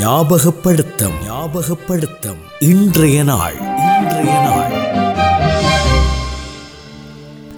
ஞாபகப்படுத்தம். ஞாபகப்படுத்தம். இன்றைய நாள். இன்றைய நாள்.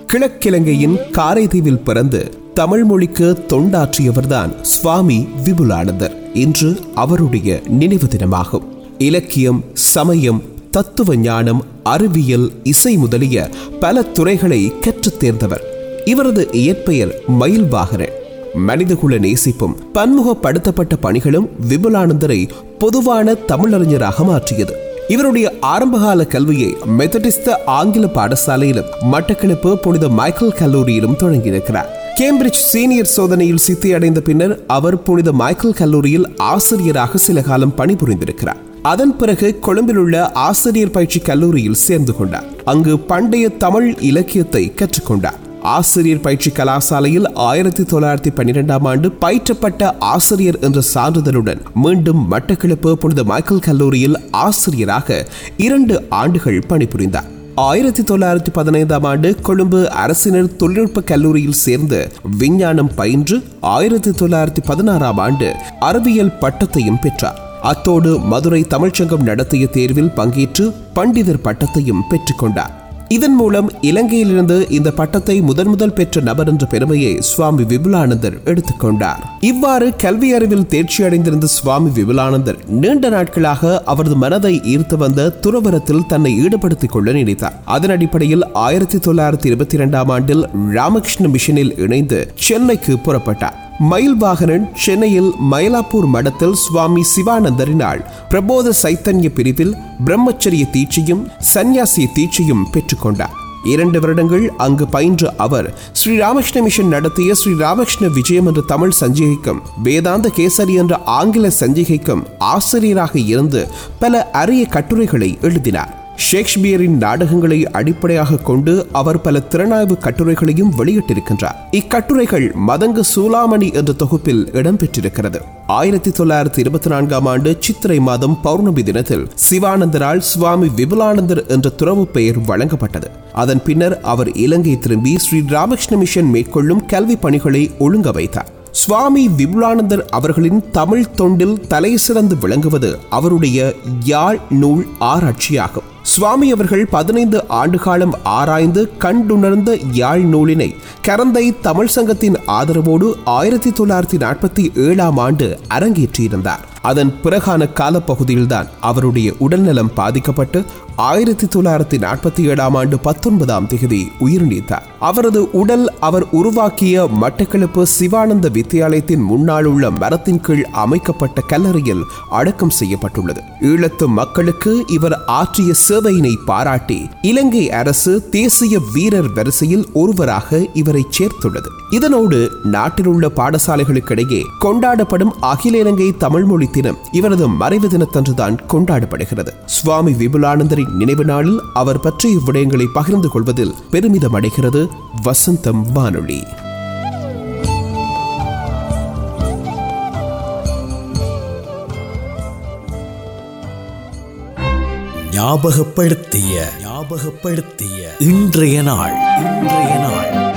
கிழக்கிழங்கையின் காரைதீவில் பிறந்து தமிழ் மொழிக்கு தொண்டாற்றியவர்தான் சுவாமி விபுலானந்தர். இன்று அவருடைய நினைவு தினமாகும். இலக்கியம் சமயம் தத்துவ ஞானம் அறிவியல் இசை முதலிய பல துறைகளை கற்றுத் தேர்ந்தவர். இவரது இயற்பெயர் மயில்வாகரன். மனிதகுல நேசிப்பும் பன்முகப்படுத்தப்பட்ட பணிகளும் விபுலானந்தரை பொதுவான தமிழறிஞராக மாற்றியது. இவருடைய ஆரம்பகால கல்வியை மெத்தடிஸ்த ஆங்கில பாடசாலையிலும் மட்டக்களப்பு புனித மைக்கேல் கல்லூரியிலும் தொடங்கியிருக்கிறார். கேம்பிரிட்ஜ் சீனியர் சோதனையில் சித்தி அடைந்த பின்னர் அவர் புனித மைக்கேல் கல்லூரியில் ஆசிரியராக சில காலம் பணிபுரிந்திருக்கிறார். அதன் பிறகு கொழும்பில் உள்ள ஆசிரியர் பயிற்சி கல்லூரியில் சேர்ந்து கொண்டார். அங்கு பண்டைய தமிழ் இலக்கியத்தை கற்றுக்கொண்டார். ஆசிரியர் பயிற்சி கலாசாலையில் ஆயிரத்தி தொள்ளாயிரத்தி பன்னிரெண்டாம் ஆண்டு பயிற்றப்பட்ட ஆசிரியர் என்ற சான்றிதழுடன் மீண்டும் மட்டக்களப்பு புனித மைக்கேல் கல்லூரியில் ஆசிரியராக இரண்டு ஆண்டுகள் பணிபுரிந்தார். ஆயிரத்தி தொள்ளாயிரத்தி பதினைந்தாம் ஆண்டு கொழும்பு அரசினர் தொழில்நுட்ப கல்லூரியில் சேர்ந்து விஞ்ஞானம் பயின்று ஆயிரத்தி தொள்ளாயிரத்தி பதினாறாம் ஆண்டு அறிவியல் பட்டத்தையும் பெற்றார். அத்தோடு மதுரை தமிழ்ச்சங்கம் நடத்திய தேர்வில் பங்கேற்று பண்டிதர் பட்டத்தையும் பெற்றுக்கொண்டார் இதன் மூலம் இலங்கையிலிருந்து இந்த பட்டத்தை முதன் முதல் பெற்ற நபர் என்ற பெருமையை சுவாமி விபுலானந்தர் எடுத்துக்கொண்டார் இவ்வாறு கல்வி அறிவில் தேர்ச்சி அடைந்திருந்த சுவாமி விபுலானந்தர் நீண்ட நாட்களாக அவரது மனதை ஈர்த்து வந்த துறவரத்தில் தன்னை ஈடுபடுத்திக் கொள்ள நினைத்தார். அதன் அடிப்படையில் ஆயிரத்தி தொள்ளாயிரத்தி இருபத்தி இரண்டாம் ஆண்டில் ராமகிருஷ்ண மிஷனில் இணைந்து சென்னைக்கு புறப்பட்டார். மயில்வாகனன் சென்னையில் மயிலாப்பூர் மடத்தில் சுவாமி சிவானந்தரினால் பிரபோத சைத்தன்ய பிரிவில் பிரம்மச்சரிய தீட்சையும் சந்நியாசிய தீட்சையும் பெற்றுக்கொண்டார். இரண்டு வருடங்கள் அங்கு பயின்ற அவர் ஸ்ரீ ராமகிருஷ்ண மிஷன் நடத்திய ஸ்ரீ ராமகிருஷ்ண விஜயம் என்ற தமிழ் சஞ்சிகைக்கும் வேதாந்த கேசரி என்ற ஆங்கில சஞ்சிகைக்கும் ஆசிரியராக இருந்து பல அரிய கட்டுரைகளை எழுதினார். ஷேக்ஸ்பியரின் நாடகங்களை அடிப்படையாக கொண்டு அவர் பல திறனாய்வு கட்டுரைகளையும் வெளியிட்டிருக்கின்றார். இக்கட்டுரைகள் மதங்க சூலாமணி என்ற தொகுப்பில் இடம்பெற்றிருக்கிறது. ஆயிரத்தி தொள்ளாயிரத்தி இருபத்தி நான்காம் ஆண்டு சித்திரை மாதம் பௌர்ணமி தினத்தில் சிவானந்தரால் சுவாமி விபுலானந்தர் என்ற துறவு பெயர் வழங்கப்பட்டது. அதன் பின்னர் அவர் இலங்கை திரும்பி ஸ்ரீ ராமகிருஷ்ண மிஷன் மேற்கொள்ளும் கல்வி பணிகளை ஒழுங்க வைத்தார். சுவாமி விபுலானந்தர் அவர்களின் தமிழ் தொண்டில் தலை சிறந்து விளங்குவது அவருடைய யாழ் நூல் ஆராய்ச்சியாகும். சுவாமி அவர்கள் பதினைந்து ஆண்டு காலம் ஆராய்ந்து கண்டுணர்ந்த யாழ் நூலினை கரந்தை தமிழ் சங்கத்தின் ஆதரவோடு ஆயிரத்தி தொள்ளாயிரத்தி நாற்பத்தி ஏழாம் ஆண்டு அரங்கேற்றியிருந்தார். அதன் பிறகான காலப்பகுதியில்தான் அவருடைய உடல்நலம் பாதிக்கப்பட்டு ஆயிரத்தி தொள்ளாயிரத்தி நாற்பத்தி ஏழாம் ஆண்டு பத்தொன்பதாம் திகதி உயிர் நீத்தார். அவரது உடல் அவர் உருவாக்கிய மட்டக்களப்பு சிவானந்த வித்தியாலயத்தின் முன்னால் உள்ள மரத்தின் கீழ் அமைக்கப்பட்ட கல்லறையில் அடக்கம் செய்யப்பட்டுள்ளது. ஈழத்து மக்களுக்கு இவர் ஆற்றிய சேவையினை பாராட்டி இலங்கை அரசு தேசிய வீரர் வரிசையில் ஒருவராக இவரை சேர்த்துள்ளது. இதனோடு நாட்டில் உள்ள பாடசாலைகளுக்கிடையே கொண்டாடப்படும் அகில இலங்கை தமிழ் மொழி தினம் இவரது மறைவு தினத்தன்றுதான் கொண்டாடப்படுகிறது. சுவாமி விபுலானந்தரின் நினைவு நாளில் அவர் பற்றிய விடயங்களை பகிர்ந்து கொள்வதில் பெருமிதம் அடைகிறது வசந்தம் வானொலி. ஞாபகப்படுத்திய ஞாபகப்படுத்திய இன்றைய நாள். இன்றைய நாள்.